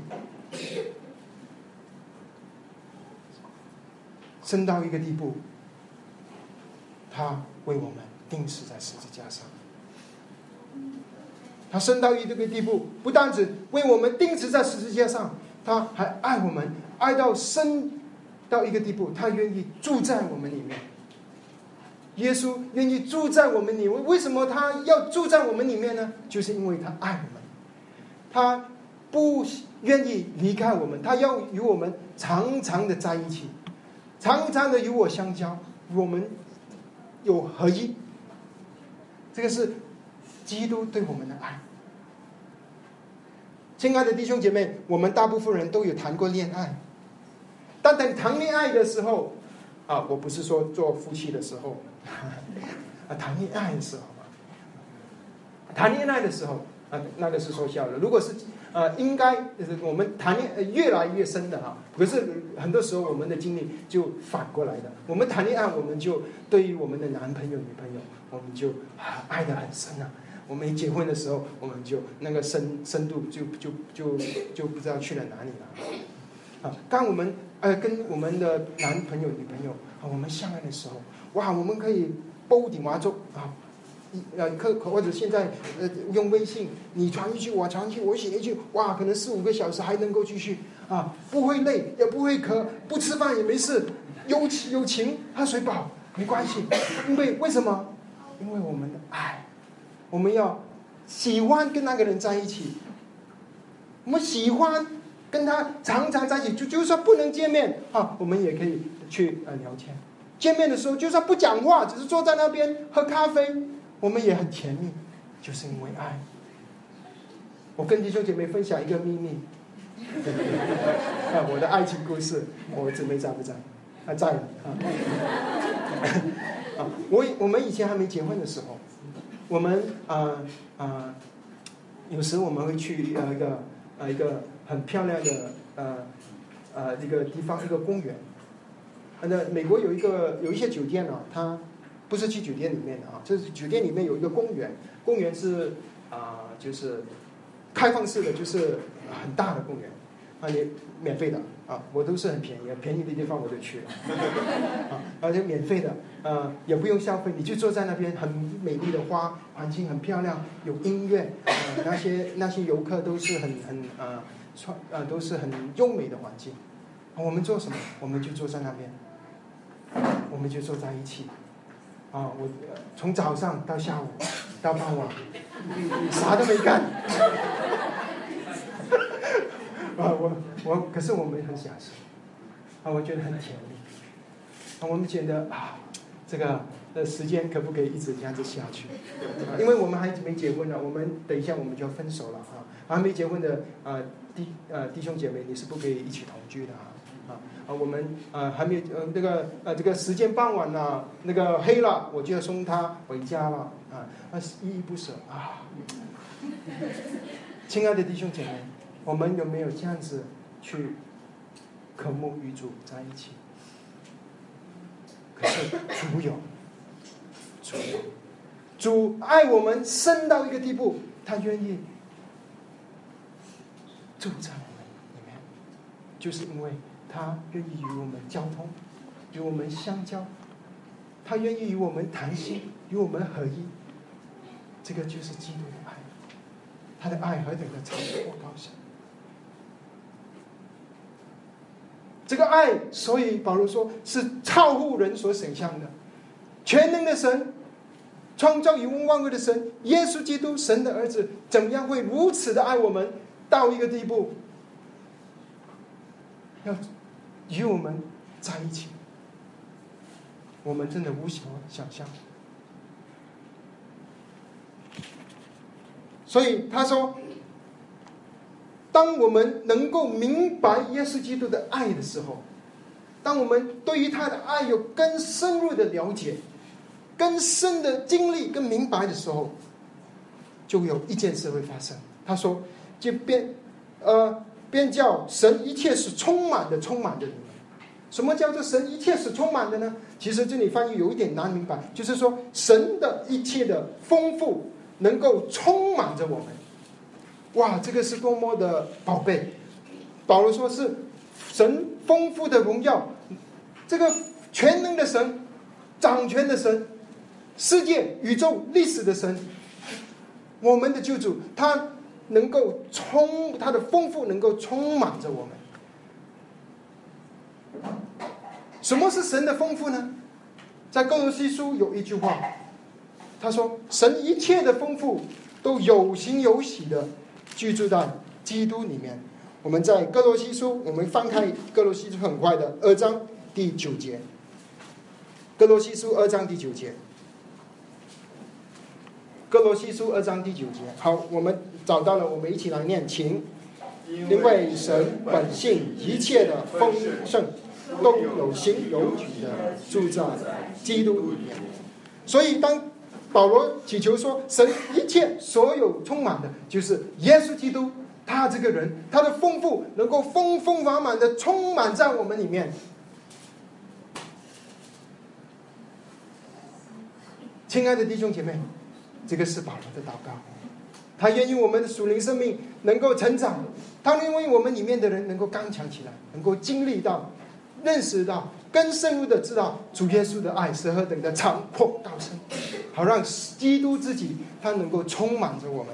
深到一个地步，他为我们钉死在十字架上。他深到一个地步，不单只为我们钉死在十字架上，他还爱我们，爱到深到一个地步，他愿意住在我们里面。耶稣愿意住在我们里面，为什么他要住在我们里面呢？就是因为他爱我们，他不愿意离开我们，他要与我们常常的在一起，常常的与我相交，我们有合一。这个是基督对我们的爱。亲爱的弟兄姐妹，我们大部分人都有谈过恋爱，但等谈恋爱的时候，啊，我不是说做夫妻的时候。啊，谈恋爱的时候，谈恋爱的时候啊，那个是说笑的。如果是呃，应该我们谈恋爱越来越深的哈。可是很多时候我们的经历就反过来的。我们谈恋爱，我们就对于我们的男朋友、女朋友，我们就爱的很深啊。我们结婚的时候，我们就那个深深度就就就就不知道去了哪里了。啊，当我们呃跟我们的男朋友、女朋友啊，我们相爱的时候。哇，我们可以煲点完粥啊，呃，可或者现在呃用微信，你传一句，我传一句，我写一句，哇，可能四五个小时还能够继续啊，不会累，也不会渴，不吃饭也没事，有情有情，喝水饱没关系，因为为什么？因为我们的爱，我们要喜欢跟那个人在一起，我们喜欢跟他常常在一起，就就算不能见面啊，我们也可以去呃聊天。见面的时候，就算不讲话，只是坐在那边喝咖啡，我们也很甜蜜，就是因为爱。我跟弟兄姐妹分享一个秘密，啊，我的爱情故事，我姊妹在不在？还在啊。啊，我我们以前还没结婚的时候，我们啊啊，有时我们会去呃一个呃一个很漂亮的呃呃一个地方，一个公园。那美国有一个有一些酒店呢，它不是去酒店里面的啊，就是酒店里面有一个公园，公园是啊，就是开放式的，就是很大的公园，啊，也免费的啊，我都是很便宜，便宜的地方我就去了，啊，而且免费的，呃，也不用消费，你就坐在那边，很美丽的花，环境很漂亮，有音乐，呃，那些那些游客都是很很呃穿呃都是很优美的环境，我们做什么？我们就坐在那边。我们就坐在一起，啊，我从早上到下午到傍晚，啥都没干，啊，我我可是我们很享受，啊，我觉得很甜蜜。啊，我们觉得啊，这个的时间可不可以一直这样子下去？因为我们还没结婚呢，我们等一下我们就要分手了啊。还没结婚的啊弟呃弟兄姐妹，你是不可以一起同居的啊啊啊！我们啊还没呃那个呃这个时间傍晚了，那个黑了，我就要送他回家了啊，那是依依不舍啊。亲爱的弟兄姐妹，我们有没有这样子去渴慕与主在一起？可是主有，主，主爱我们深到一个地步，他愿意住在我们里面，就是因为他愿意与我们交通，与我们相交，他愿意与我们谈心，与我们合一。这个就是基督的爱，他的爱何等的长阔高深。这个爱，所以保罗说是超乎人所想象的。全能的神，创造永无万物的神，耶稣基督，神的儿子，怎样会如此的爱我们到一个地步，要与我们在一起？我们真的无法想象。所以他说。当我们能够明白耶稣基督的爱的时候，当我们对于他的爱有更深入的了解、更深的经历、更明白的时候，就有一件事会发生。他说：“就变，呃，变叫神一切是充满的，充满着你们。什么叫做神一切是充满的呢？其实这里翻译有一点难明白，就是说神的一切的丰富能够充满着我们。”哇，这个是多么的宝贝！保罗说是神丰富的荣耀，这个全能的神、掌权的神、世界宇宙历史的神，我们的救主，他能够充他的丰富，能够充满着我们。什么是神的丰富呢？在哥罗西书有一句话，他说：“神一切的丰富都有形有喜的。”居住在基督里面。我们在哥罗西书，我们翻开哥罗西书，很快的二章第九节。哥罗西书二章第九节。哥罗西书二章第九节。好，我们找到了，我们一起来念，请。因为神本性一切的丰盛，都有形有体的住在基督里面。所以当。保罗祈求说：“神一切所有充满的，就是耶稣基督，他这个人，他的丰富能够丰丰满满的充满在我们里面。”亲爱的弟兄姐妹，这个是保罗的祷告，他愿意我们的属灵生命能够成长，他愿意我们里面的人能够刚强起来，能够经历到、认识到、更深入的知道主耶稣的爱是何等的长阔高深。好让基督自己他能够充满着我们。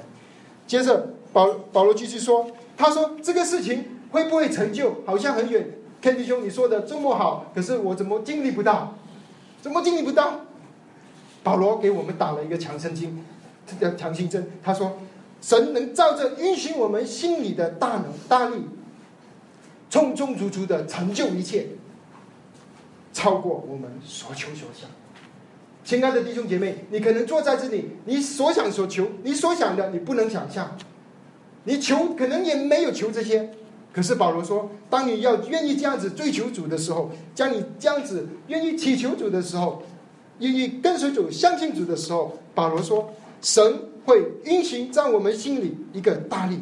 接着保保罗继续说：“他说这个事情会不会成就？好像很远。天弟兄，你说的这么好，可是我怎么经历不到？怎么经历不到？”保罗给我们打了一个强身经，这叫强心针。他说：“神能照着运行我们心里的大能大力，充充足足的成就一切，超过我们所求所想。”亲爱的弟兄姐妹，你可能坐在这里，你所想所求，你所想的，你不能想象，你求可能也没有求这些。可是保罗说，当你要愿意这样子追求主的时候，将你这样子愿意祈求主的时候，愿意跟随主、相信主的时候，保罗说，神会运行在我们心里一个大力。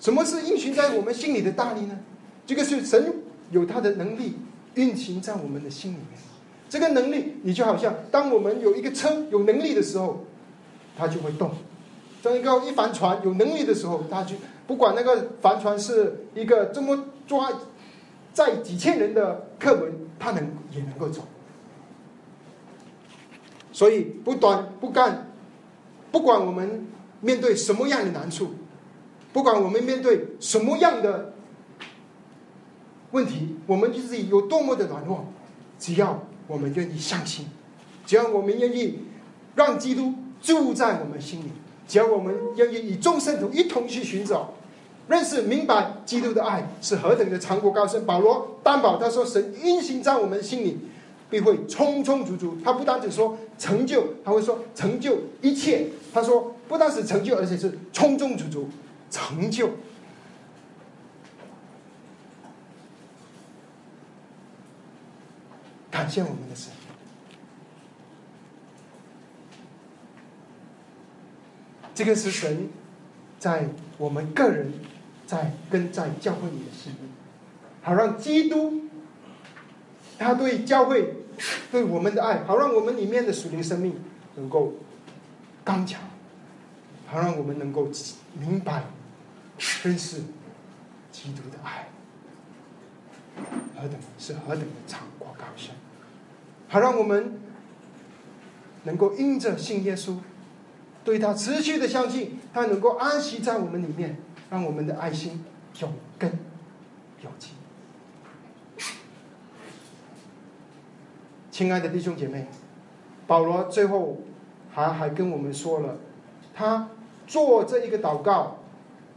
什么是运行在我们心里的大力呢？这个是神。有他的能力运行在我们的心里面，这个能力，你就好像当我们有一个车有能力的时候，它就会动；当一个一帆船有能力的时候，它就不管那个帆船是一个这么抓在几千人的课文，他能也能够走。所以不短不干，不管我们面对什么样的难处，不管我们面对什么样的。问题，我们自己有多么的软弱，只要我们愿意相信，只要我们愿意让基督住在我们心里，只要我们愿意与众生徒一同去寻找，认识明白基督的爱是何等的长阔高深。保罗担保他说：“神运行在我们心里，必会充充足足。”他不单只说成就，他会说成就一切。他说不单是成就，而且是充充足足成就。感谢我们的神。这个是神在我们个人在跟在教会里的心，好让基督他对教会对我们的爱，好让我们里面的属灵生命能够刚强，好让我们能够明白认识基督的爱。何等是何等的长阔高深，好让我们能够因着信耶稣。对他持续的相信，他能够安息在我们里面，让我们的爱心有根有基。亲爱的弟兄姐妹，保罗最后还还跟我们说了，他做这一个祷告，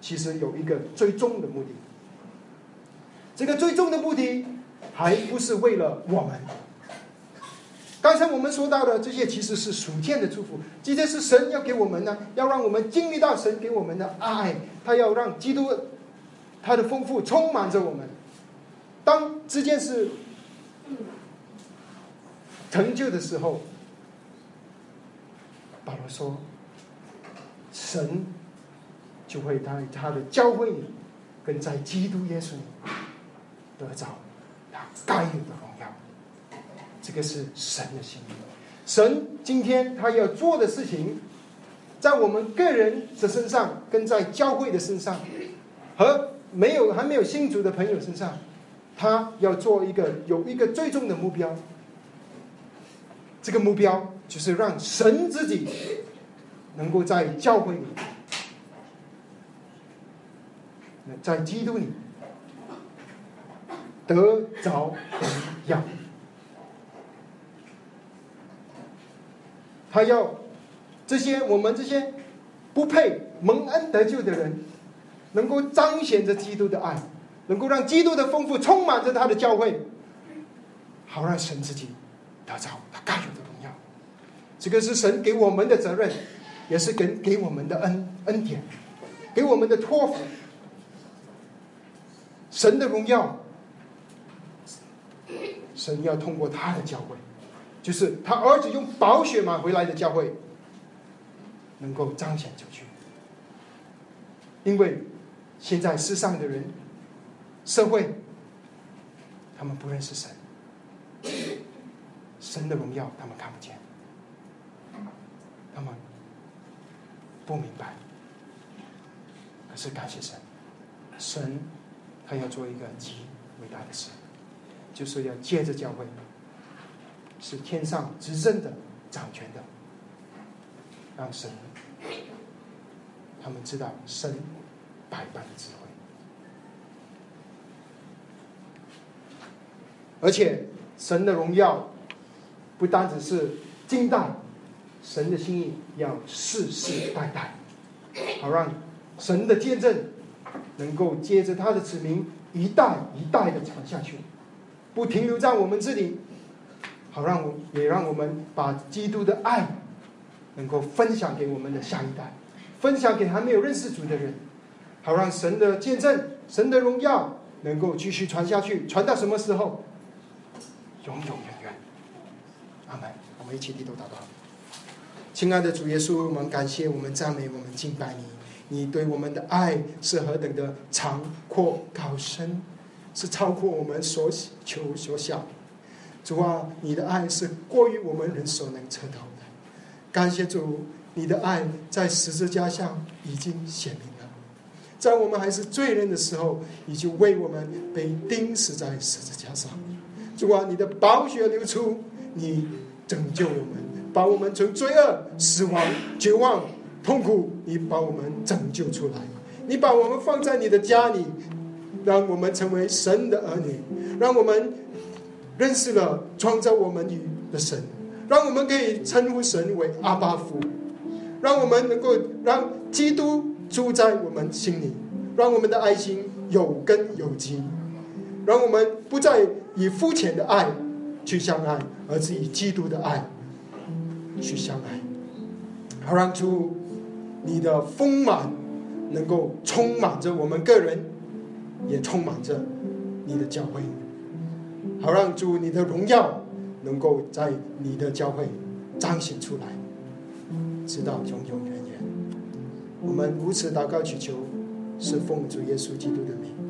其实有一个最终的目的。这个最终的目的，还不是为了我们。刚才我们说到的这些，其实是属天的祝福。这些是神要给我们呢，要让我们经历到神给我们的爱。他要让基督他的丰富充满着我们。当这件事成就的时候，保罗说：“神就会在他的教会里，跟在基督耶稣里得着他该有的荣耀。”这个是神的心意，神今天他要做的事情，在我们个人的身上，跟在教会的身上，和没有还没有信主的朋友身上，他要做一个有一个最终的目标。这个目标就是让神自己能够在教会里，在基督里得着荣耀。他要这些我们这些不配蒙恩得救的人，能够彰显着基督的爱，能够让基督的丰富充满着他的教会，好让神自己得着他该有的荣耀。这个是神给我们的责任，也是给给我们的恩恩典，给我们的托付。神的荣耀，神要通过他的教会。就是他儿子用宝血买回来的教会，能够彰显出去。因为现在世上的人、社会，他们不认识神，神的荣耀他们看不见，他们不明白。可是感谢神，神他要做一个极伟大的事，就是要借着教会。是天上执政的、掌权的，让神他们知道神百般的智慧，而且神的荣耀不单只是近代，神的心意要世世代代，好让神的见证能够接着他的子民一代一代的传下去，不停留在我们这里。好，让我也让我们把基督的爱能够分享给我们的下一代，分享给还没有认识主的人，好让神的见证、神的荣耀能够继续传下去，传到什么时候？永永远远。阿门。我们一起低头祷告。亲爱的主耶稣，我们感谢，我们赞美，我们敬拜你。你对我们的爱是何等的长阔高深，是超过我们所求所想。主啊，你的爱是过于我们人所能测透。感谢主，你的爱在十字架上已经显明了，在我们还是罪人的时候，你就为我们被钉死在十字架上。主啊，你的宝血流出，你拯救我们，把我们从罪恶、死亡、绝望、痛苦，你把我们拯救出来。你把我们放在你的家里，让我们成为神的儿女，让我们。认识了创造我们与的神，让我们可以称呼神为阿巴夫，让我们能够让基督住在我们心里，让我们的爱心有根有基，让我们不再以肤浅的爱去相爱，而是以基督的爱去相爱。好，让主你的丰满能够充满着我们个人，也充满着你的教会。好，让主你的荣耀能够在你的教会彰显出来，直到永永远远。我们如此祷告祈求，是奉主耶稣基督的名。